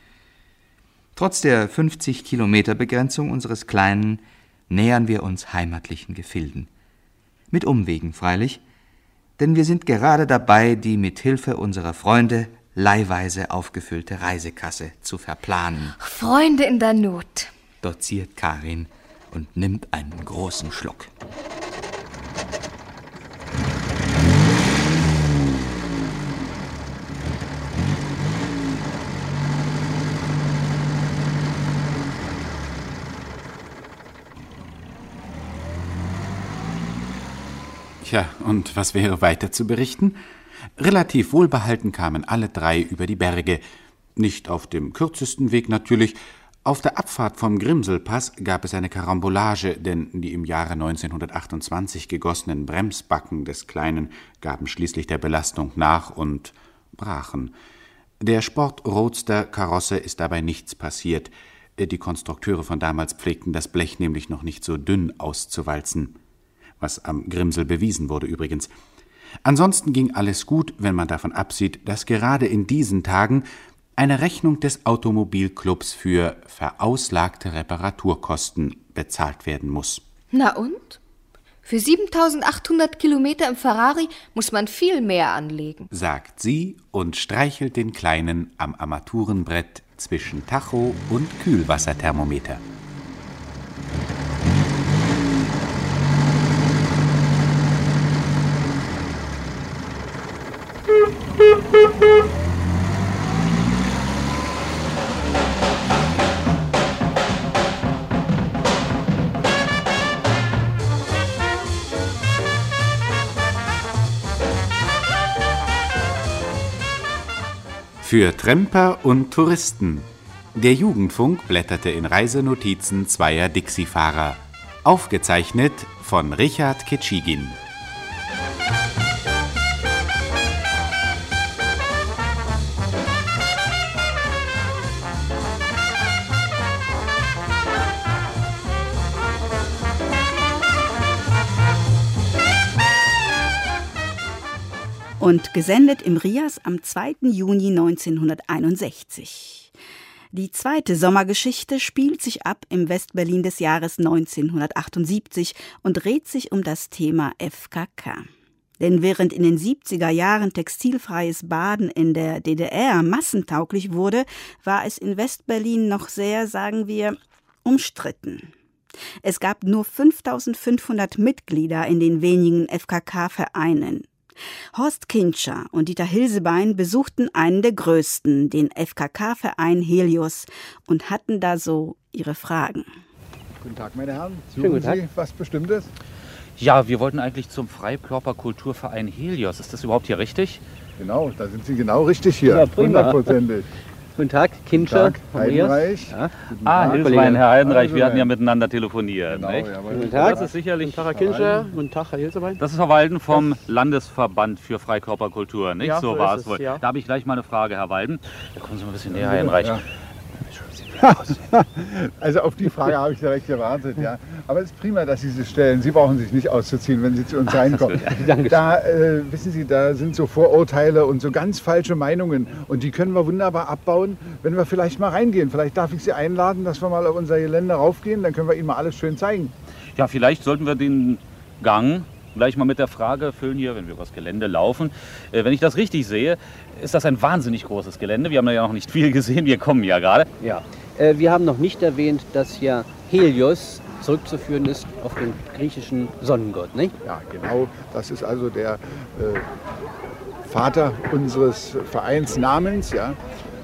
S4: Trotz der 50 Kilometer Begrenzung unseres Kleinen nähern wir uns heimatlichen Gefilden. Mit Umwegen freilich, denn wir sind gerade dabei, die mit Hilfe unserer Freunde leihweise aufgefüllte Reisekasse zu verplanen.
S5: Freunde in der Not,
S4: doziert Karin und nimmt einen großen Schluck.
S3: Tja, und was wäre weiter zu berichten? Relativ wohlbehalten kamen alle drei über die Berge. Nicht auf dem kürzesten Weg natürlich. Auf der Abfahrt vom Grimselpass gab es eine Karambolage, denn die im Jahre 1928 gegossenen Bremsbacken des Kleinen gaben schließlich der Belastung nach und brachen. Der Sport-Roadster-Karosse ist dabei nichts passiert. Die Konstrukteure von damals pflegten das Blech nämlich noch nicht so dünn auszuwalzen was am Grimsel bewiesen wurde übrigens. Ansonsten ging alles gut, wenn man davon absieht, dass gerade in diesen Tagen eine Rechnung des Automobilclubs für verauslagte Reparaturkosten bezahlt werden muss.
S5: Na und? Für 7800 Kilometer im Ferrari muss man viel mehr anlegen,
S3: sagt sie und streichelt den Kleinen am Armaturenbrett zwischen Tacho und Kühlwasserthermometer. Für Tremper und Touristen. Der Jugendfunk blätterte in Reisenotizen zweier Dixie-Fahrer. Aufgezeichnet von Richard Ketschigin.
S2: Und gesendet im Rias am 2. Juni 1961. Die zweite Sommergeschichte spielt sich ab im Westberlin des Jahres 1978 und dreht sich um das Thema FKK. Denn während in den 70er Jahren textilfreies Baden in der DDR massentauglich wurde, war es in Westberlin noch sehr, sagen wir, umstritten. Es gab nur 5500 Mitglieder in den wenigen FKK-Vereinen. Horst Kintscher und Dieter Hilsebein besuchten einen der größten, den FKK-Verein Helios, und hatten da so ihre Fragen.
S7: Guten Tag, meine Herren.
S8: Schönen guten Tag.
S7: Sie was Bestimmtes?
S8: Ja, wir wollten eigentlich zum Freikörperkulturverein Helios. Ist das überhaupt hier richtig?
S7: Genau, da sind Sie genau richtig hier.
S9: Ja, prima.
S7: Hundertprozentig.
S9: Guten Tag, Kinscher
S7: Tag,
S9: Rios.
S7: Heidenreich.
S9: Ja.
S7: Guten
S8: Ah,
S7: Tag.
S8: Hilfswein, Herr Heidenreich, wir hatten ja miteinander telefoniert.
S7: Genau,
S8: nicht?
S7: jawohl.
S9: Guten Tag.
S8: Das ist sicherlich
S9: Guten Tag, Herr Kinscher. Guten Tag, Herr Hilsebein.
S8: Das ist Herr Walden vom Landesverband für Freikörperkultur, nicht?
S9: Ja,
S8: so
S9: so
S8: war
S9: ist
S8: es wohl.
S9: ja.
S8: Da habe ich gleich mal eine Frage, Herr Walden. Da kommen Sie mal ein bisschen näher, Herr Heidenreich.
S7: Also auf die Frage habe ich direkt gewartet, ja. Aber es ist prima, dass Sie sie stellen. Sie brauchen sich nicht auszuziehen, wenn Sie zu uns reinkommen. Da, äh, wissen Sie, da sind so Vorurteile und so ganz falsche Meinungen. Und die können wir wunderbar abbauen, wenn wir vielleicht mal reingehen. Vielleicht darf ich Sie einladen, dass wir mal auf unser Gelände raufgehen. Dann können wir Ihnen mal alles schön zeigen.
S8: Ja, vielleicht sollten wir den Gang gleich mal mit der Frage füllen hier, wenn wir übers Gelände laufen. Äh, wenn ich das richtig sehe, ist das ein wahnsinnig großes Gelände. Wir haben ja noch nicht viel gesehen, wir kommen ja gerade.
S9: Ja. Äh, wir haben noch nicht erwähnt, dass ja Helios zurückzuführen ist auf den griechischen Sonnengott, nicht?
S7: Ja, genau. Das ist also der äh, Vater unseres Vereinsnamens, ja.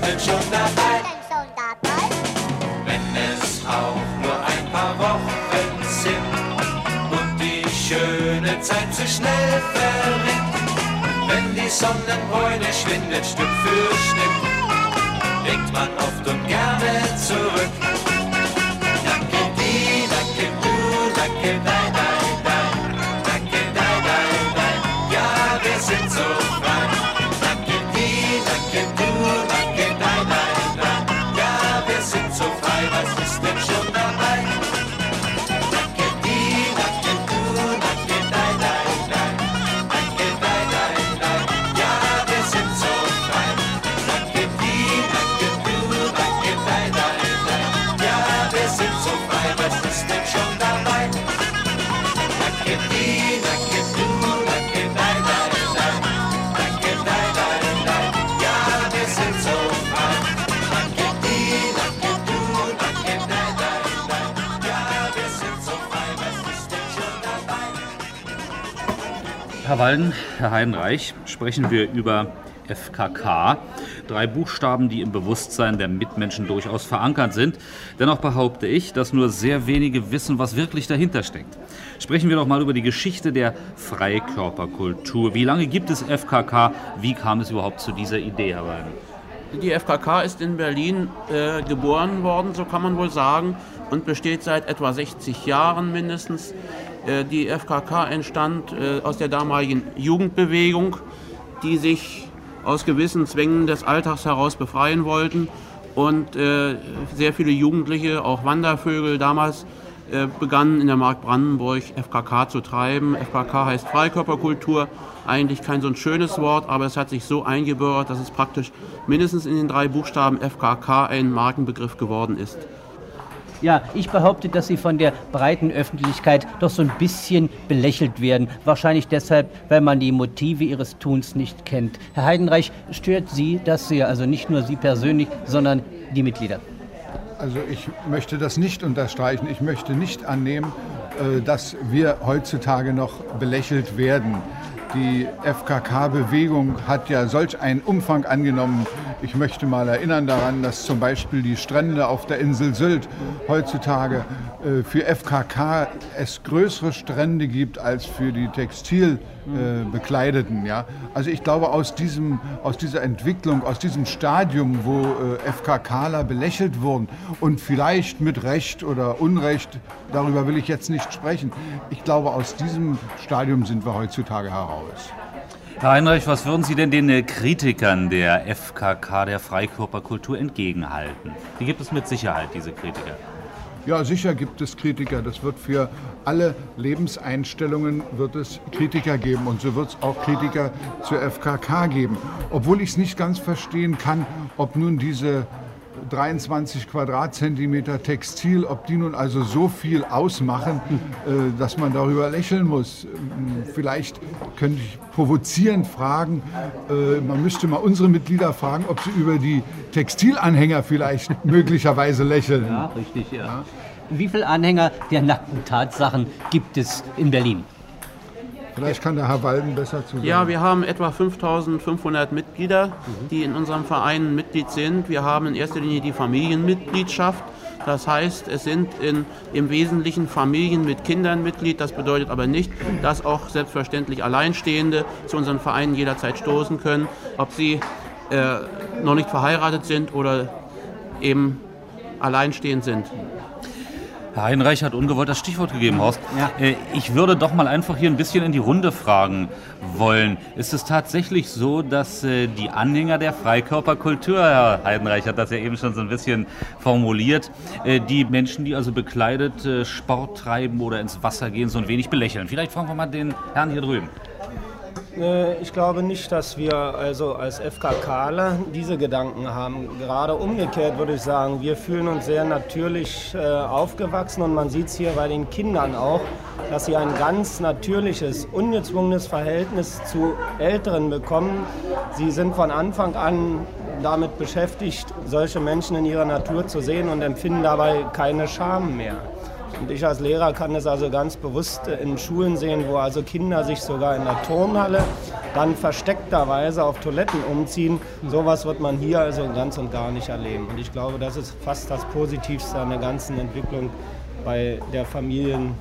S10: was ist denn schon dabei? Wenn es auch nur ein paar Wochen sind und die schöne Zeit zu schnell verrinnt. Wenn die Sonnenbräune schwindet Stück für Stück, denkt man oft und gerne zurück.
S8: Walden, Herr Heidenreich, sprechen wir über FKK. Drei Buchstaben, die im Bewusstsein der Mitmenschen durchaus verankert sind. Dennoch behaupte ich, dass nur sehr wenige wissen, was wirklich dahinter steckt. Sprechen wir doch mal über die Geschichte der Freikörperkultur. Wie lange gibt es FKK? Wie kam es überhaupt zu dieser Idee, Herr Walden?
S11: Die FKK ist in Berlin äh, geboren worden, so kann man wohl sagen, und besteht seit etwa 60 Jahren mindestens. Äh, die FKK entstand äh, aus der damaligen Jugendbewegung, die sich aus gewissen Zwängen des Alltags heraus befreien wollten und äh, sehr viele Jugendliche, auch Wandervögel damals, begannen in der Mark Brandenburg FKK zu treiben. FKK heißt Freikörperkultur, eigentlich kein so ein schönes Wort, aber es hat sich so eingebürgert, dass es praktisch mindestens in den drei Buchstaben FKK ein Markenbegriff geworden ist.
S12: Ja, ich behaupte, dass Sie von der breiten Öffentlichkeit doch so ein bisschen belächelt werden. Wahrscheinlich deshalb, weil man die Motive Ihres Tuns nicht kennt. Herr Heidenreich, stört Sie das sehr? Also nicht nur Sie persönlich, sondern die Mitglieder.
S7: Also ich möchte das nicht unterstreichen. Ich möchte nicht annehmen, äh, dass wir heutzutage noch belächelt werden. Die FKK-Bewegung hat ja solch einen Umfang angenommen. Ich möchte mal erinnern daran, dass zum Beispiel die Strände auf der Insel Sylt heutzutage äh, für FKK es größere Strände gibt als für die Textilbekleideten. Ja? Also ich glaube, aus, diesem, aus dieser Entwicklung, aus diesem Stadium, wo äh, FKKler belächelt wurden und vielleicht mit Recht oder Unrecht, darüber will ich jetzt nicht sprechen, ich glaube, aus diesem Stadium sind wir heutzutage heraus.
S8: Herr Heinrich, was würden Sie denn den äh, Kritikern der FKK, der Freikörperkultur, entgegenhalten? Die gibt es mit Sicherheit, diese Kritiker.
S7: Ja, sicher gibt es Kritiker. Das wird für alle Lebenseinstellungen wird es Kritiker geben und so wird es auch Kritiker zur FKK geben. Obwohl ich es nicht ganz verstehen kann, ob nun diese 23 Quadratzentimeter Textil, ob die nun also so viel ausmachen, äh, dass man darüber lächeln muss. Ähm, vielleicht könnte ich provozierend fragen, äh, man müsste mal unsere Mitglieder fragen, ob sie über die Textilanhänger vielleicht möglicherweise lächeln.
S12: Ja, richtig, ja. ja. Wie viele Anhänger der nackten Tatsachen gibt es in Berlin?
S7: Vielleicht kann der Herr Walden besser zu.
S11: Ja, wir haben etwa 5500 Mitglieder, die in unserem Verein Mitglied sind. Wir haben in erster Linie die Familienmitgliedschaft. Das heißt, es sind in, im Wesentlichen Familien mit Kindern Mitglied. Das bedeutet aber nicht, dass auch selbstverständlich Alleinstehende zu unseren Vereinen jederzeit stoßen können, ob sie äh, noch nicht verheiratet sind oder eben alleinstehend sind.
S8: Herr Heinreich hat ungewollt das Stichwort gegeben, Horst. Ja. Äh, ich würde doch mal einfach hier ein bisschen in die Runde fragen wollen. Ist es tatsächlich so, dass äh, die Anhänger der Freikörperkultur, Herr Heidenreich hat das ja eben schon so ein bisschen formuliert, äh, die Menschen, die also bekleidet Sport treiben oder ins Wasser gehen, so ein wenig belächeln? Vielleicht fragen wir mal den Herrn hier drüben.
S13: Äh, ich glaube nicht, dass wir also als FKKler diese Gedanken haben. Gerade umgekehrt würde ich sagen, wir fühlen uns sehr natürlich äh, aufgewachsen und man sieht es hier bei den Kindern auch, dass sie ein ganz natürliches, ungezwungenes Verhältnis zu Älteren bekommen. Sie sind von Anfang an damit beschäftigt, solche Menschen in ihrer Natur zu sehen und empfinden dabei keine Scham mehr. Und ich als Lehrer kann es also ganz bewusst in Schulen sehen, wo also Kinder sich sogar in der Turnhalle dann versteckterweise auf Toiletten umziehen. Sowas wird man hier also ganz und gar nicht erleben. Und ich glaube, das ist fast das Positivste an der ganzen Entwicklung bei der Familiensache.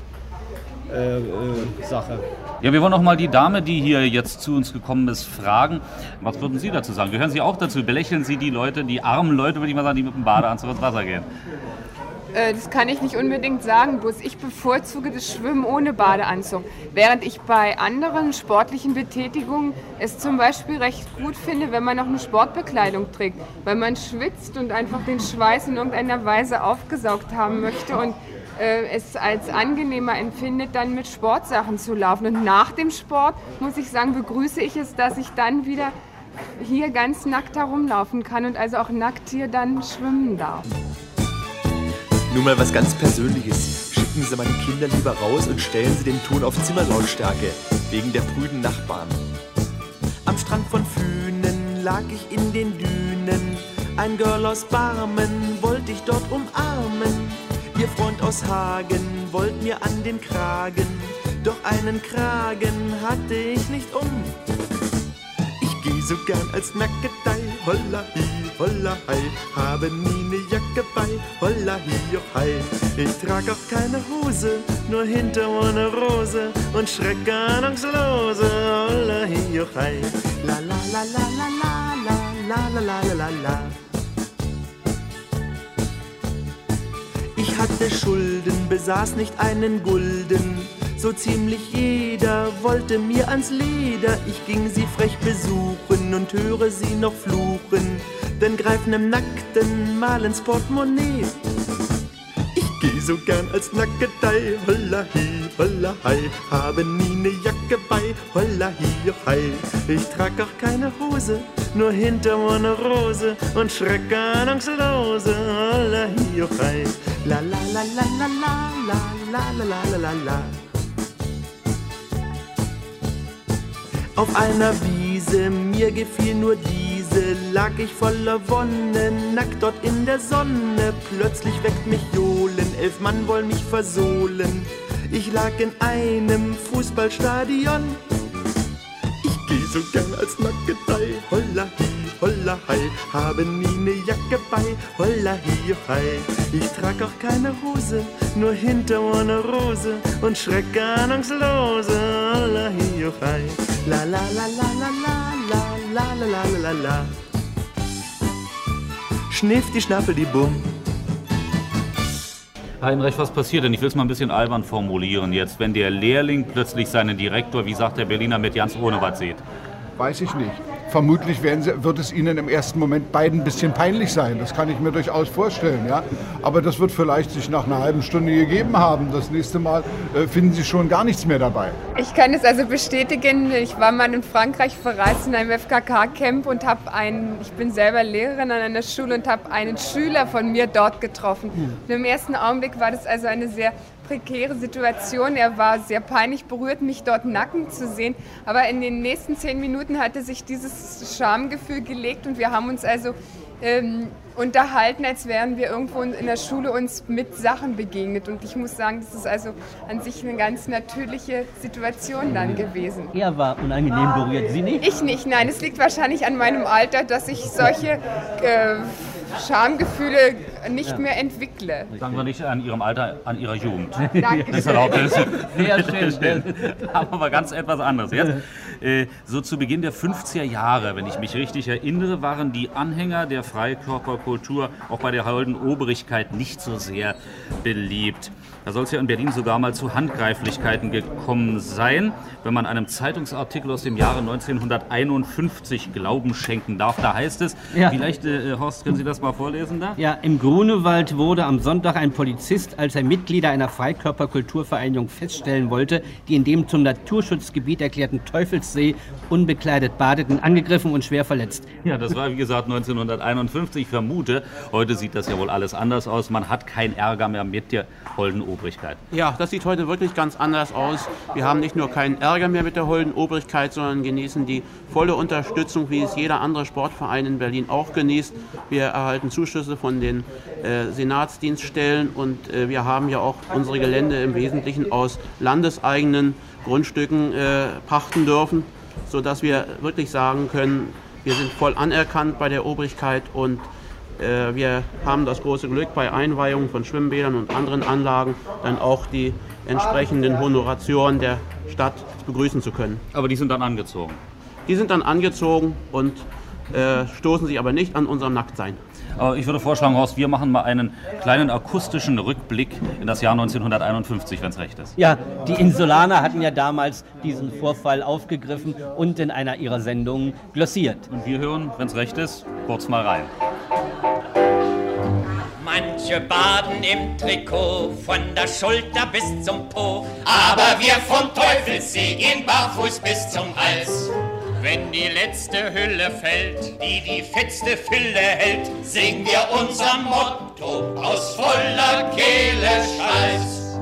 S13: Äh, äh,
S8: ja, wir wollen auch mal die Dame, die hier jetzt zu uns gekommen ist, fragen. Was würden Sie dazu sagen? Gehören Sie auch dazu? Belächeln Sie die Leute, die armen Leute, würde ich mal sagen, die mit dem Badeanzug ins Wasser gehen?
S14: Äh, das kann ich nicht unbedingt sagen, bloß ich bevorzuge das Schwimmen ohne Badeanzug. Während ich bei anderen sportlichen Betätigungen es zum Beispiel recht gut finde, wenn man noch eine Sportbekleidung trägt, weil man schwitzt und einfach den Schweiß in irgendeiner Weise aufgesaugt haben möchte und äh, es als angenehmer empfindet, dann mit Sportsachen zu laufen. Und nach dem Sport, muss ich sagen, begrüße ich es, dass ich dann wieder hier ganz nackt herumlaufen kann und also auch nackt hier dann schwimmen darf.
S15: Nur mal was ganz Persönliches. Schicken Sie meine Kinder lieber raus und stellen Sie den Ton auf Zimmerlautstärke. Wegen der prüden Nachbarn. Am Strand von Fünen lag ich in den Dünen. Ein Girl aus Barmen wollte ich dort umarmen. Ihr Freund aus Hagen wollt mir an den Kragen. Doch einen Kragen hatte ich nicht um. Ich geh so gern als Nacketei, holla hi holla hei, habe nie ne Jacke bei, holla hi, oh hei. Ich trag auch keine Hose, nur hinter ohne Rose und schrecke ahnungslose, holla hi, oh hei. La la la la la la la la la la la la. Ich hatte Schulden, besaß nicht einen Gulden, so ziemlich jeder wollte mir ans Leder. Ich ging sie frech besuchen und höre sie noch fluchen denn greifen im Nackten mal ins Portemonnaie. Ich geh so gern als Nacketei, holla hi, holla hi, habe nie ne Jacke bei, holla hi, oh hi. Ich trag auch keine Hose, nur hinter ohne Rose und schreck ahnungslose, holla hi, oh hi. La la la la la la la la la la la la. Auf einer Wiese, mir gefiel nur diese, lag ich voller Wonne, nackt dort in der Sonne. Plötzlich weckt mich Johlen, elf Mann wollen mich versohlen. Ich lag in einem Fußballstadion. Ich geh so gern als Nackedei, holla holla hei, habe nie ne Jacke bei, holla hi, hei. Ich trag auch keine Hose, nur hinter eine Rose und schrecke ahnungslose, holla hi, hei. La la la la la la la la la la la la. Schniff die Schnappel die Bumm.
S8: Heinrich, was passiert denn? Ich will es mal ein bisschen albern formulieren jetzt, wenn der Lehrling plötzlich seinen Direktor, wie sagt der Berliner, mit ganz ohne was sieht.
S7: Weiß ich nicht. Vermutlich sie, wird es Ihnen im ersten Moment beiden ein bisschen peinlich sein. Das kann ich mir durchaus vorstellen. Ja? Aber das wird vielleicht sich nach einer halben Stunde gegeben haben. Das nächste Mal äh, finden Sie schon gar nichts mehr dabei.
S14: Ich kann es also bestätigen. Ich war mal in Frankreich verreist in einem FKK-Camp und habe einen, ich bin selber Lehrerin an einer Schule und habe einen Schüler von mir dort getroffen. Und im ersten Augenblick war das also eine sehr prekäre Situation. Er war sehr peinlich berührt, mich dort nacken zu sehen. Aber in den nächsten zehn Minuten hatte sich dieses Schamgefühl gelegt und wir haben uns also ähm, unterhalten, als wären wir irgendwo in der Schule uns mit Sachen begegnet. Und ich muss sagen, das ist also an sich eine ganz natürliche Situation dann gewesen.
S12: Er war unangenehm berührt, Sie nicht?
S14: Ich nicht, nein. Es liegt wahrscheinlich an meinem Alter, dass ich solche äh, Schamgefühle nicht
S8: Ja.
S14: mehr entwickle.
S8: Sagen wir nicht an Ihrem Alter, an Ihrer Jugend.
S14: Danke.
S8: Das erlaubt ist.
S12: Sehr schön.
S8: schön. Aber mal ganz etwas anderes jetzt. Äh, So zu Beginn der 50er Jahre, wenn ich mich richtig erinnere, waren die Anhänger der Freikörperkultur auch bei der holden Obrigkeit nicht so sehr beliebt. Da soll es ja in Berlin sogar mal zu Handgreiflichkeiten gekommen sein, wenn man einem Zeitungsartikel aus dem Jahre 1951 Glauben schenken darf. Da heißt es,
S12: Ja.
S8: vielleicht, äh, Horst, können Sie das mal vorlesen da?
S12: Ja, im Grunewald wurde am Sonntag ein Polizist, als er Mitglieder einer Freikörperkulturvereinigung feststellen wollte, die in dem zum Naturschutzgebiet erklärten Teufelssee unbekleidet badeten, angegriffen und schwer verletzt.
S8: Ja, das war wie gesagt 1951. Ich vermute, heute sieht das ja wohl alles anders aus. Man hat keinen Ärger mehr mit der holden Obrigkeit.
S11: Ja, das sieht heute wirklich ganz anders aus. Wir haben nicht nur keinen Ärger mehr mit der holden Obrigkeit, sondern genießen die volle Unterstützung, wie es jeder andere Sportverein in Berlin auch genießt. Wir erhalten Zuschüsse von den äh, Senatsdienststellen und äh, wir haben ja auch unsere Gelände im Wesentlichen aus landeseigenen Grundstücken äh, pachten dürfen, sodass wir wirklich sagen können, wir sind voll anerkannt bei der Obrigkeit und äh, wir haben das große Glück, bei Einweihungen von Schwimmbädern und anderen Anlagen dann auch die entsprechenden Honoratioren der Stadt begrüßen zu können.
S8: Aber die sind dann angezogen?
S11: Die sind dann angezogen und äh, stoßen sich aber nicht an unserem Nacktsein.
S8: Aber ich würde vorschlagen, Horst, wir machen mal einen kleinen akustischen Rückblick in das Jahr 1951, wenn es recht ist.
S12: Ja, die Insulaner hatten ja damals diesen Vorfall aufgegriffen und in einer ihrer Sendungen glossiert.
S8: Und wir hören, wenn es recht ist, kurz mal rein.
S16: Manche baden im Trikot von der Schulter bis zum Po. Aber wir vom Teufelssee gehen barfuß bis zum Hals. Wenn die letzte Hülle fällt, die die fetzte Fülle hält, singen wir unser Motto aus voller Kehle Scheiß.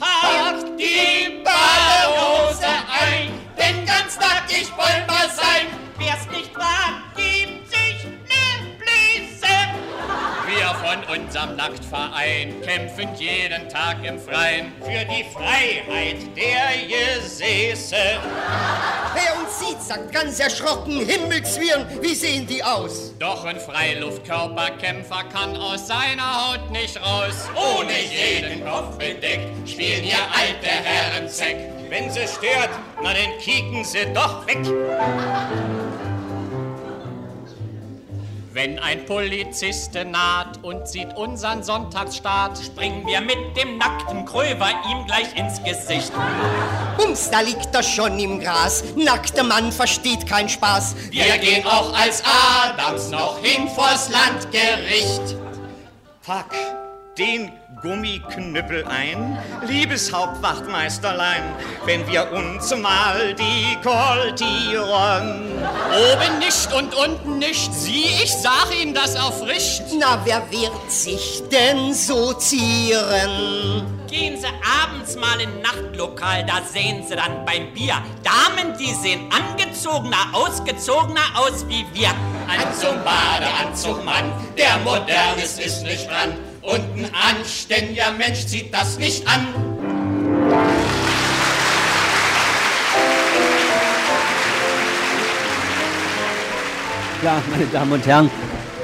S16: Packt die Badehose ein, denn ganz nackig wollen wir sein. Wer's nicht wagt, gibt Wir von unserem Nacktverein kämpfen jeden Tag im Freien für die Freiheit der Gesäße.
S17: Wer uns sieht, sagt ganz erschrocken, Himmelszwirn, wie sehen die aus?
S16: Doch ein Freiluftkörperkämpfer kann aus seiner Haut nicht raus. Ohne jeden Kopf bedeckt spielen hier alte Herren Zeck. Wenn sie stört, na dann kicken sie doch weg. Wenn ein Polizist naht und sieht unseren Sonntagsstaat, springen wir mit dem nackten Kröver ihm gleich ins Gesicht.
S17: Bums, da liegt er schon im Gras. Nackter Mann versteht keinen Spaß.
S16: Wir gehen auch als Adams noch hin vors Landgericht.
S18: Fuck, den Gummiknüppel ein, liebes Hauptwachtmeisterlein, wenn wir uns mal dekoltieren.
S16: Oben nicht und unten nicht, sieh, ich sag Ihnen das aufricht.
S17: Na, wer wird sich denn so zieren?
S19: Gehen Sie abends mal in Nachtlokal, da sehen Sie dann beim Bier Damen, die sehen angezogener, ausgezogener aus wie wir.
S16: Anzug, Badeanzug, Mann, der modern ist, ist nicht dran. Und ein anständiger Mensch zieht das nicht an.
S12: Ja, meine Damen und Herren,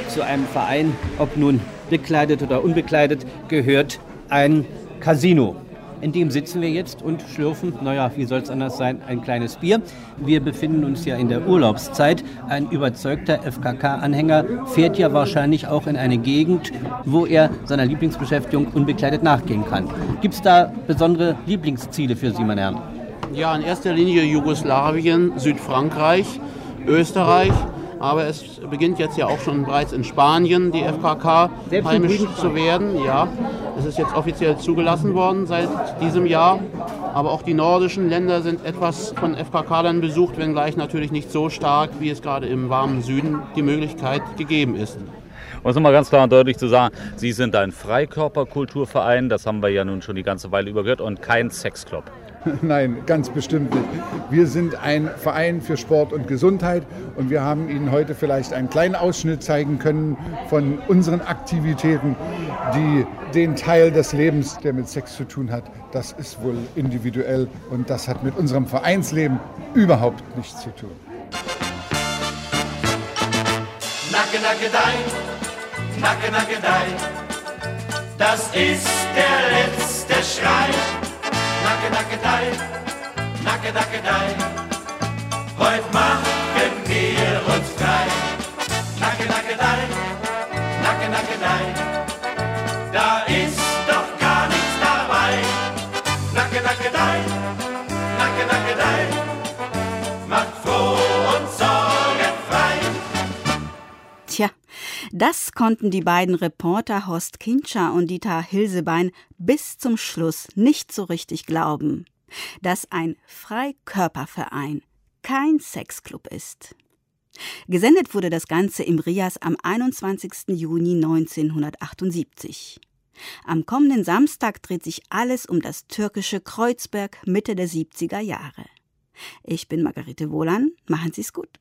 S12: zu einem Verein, ob nun bekleidet oder unbekleidet, gehört ein Casino. In dem sitzen wir jetzt und schlürfen, naja, wie soll es anders sein, ein kleines Bier. Wir befinden uns ja in der Urlaubszeit. Ein überzeugter FKK-Anhänger fährt ja wahrscheinlich auch in eine Gegend, wo er seiner Lieblingsbeschäftigung unbekleidet nachgehen kann. Gibt es da besondere Lieblingsziele für Sie, meine Herren?
S11: Ja, in erster Linie Jugoslawien, Südfrankreich, Österreich. Aber es beginnt jetzt ja auch schon bereits in Spanien, die FKK heimisch zu werden. Ja, es ist jetzt offiziell zugelassen worden seit diesem Jahr. Aber auch die nordischen Länder sind etwas von FKK-Lern besucht, wenngleich natürlich nicht so stark, wie es gerade im warmen Süden die Möglichkeit gegeben ist.
S8: Um es nochmal ganz klar und deutlich zu sagen, Sie sind ein Freikörperkulturverein, das haben wir ja nun schon die ganze Weile über gehört, und kein Sexclub.
S7: Nein, ganz bestimmt nicht. Wir sind ein Verein für Sport und Gesundheit und wir haben Ihnen heute vielleicht einen kleinen Ausschnitt zeigen können von unseren Aktivitäten, die den Teil des Lebens, der mit Sex zu tun hat, das ist wohl individuell und das hat mit unserem Vereinsleben überhaupt nichts zu tun.
S10: Nacke, nacke, dein, nacke, nacke, dein. Das ist der letzte Schrei. Nacke, nacke, dein, nacke, nacke, dein. Heute machen
S2: das konnten die beiden Reporter Horst Kintscher und Dieter Hilsebein bis zum Schluss nicht so richtig glauben, dass ein Freikörperverein kein Sexclub ist. Gesendet wurde das Ganze im Rias am 21. Juni 1978. Am kommenden Samstag dreht sich alles um das türkische Kreuzberg Mitte der 70er Jahre. Ich bin Margarete Wohlan, machen Sie's gut.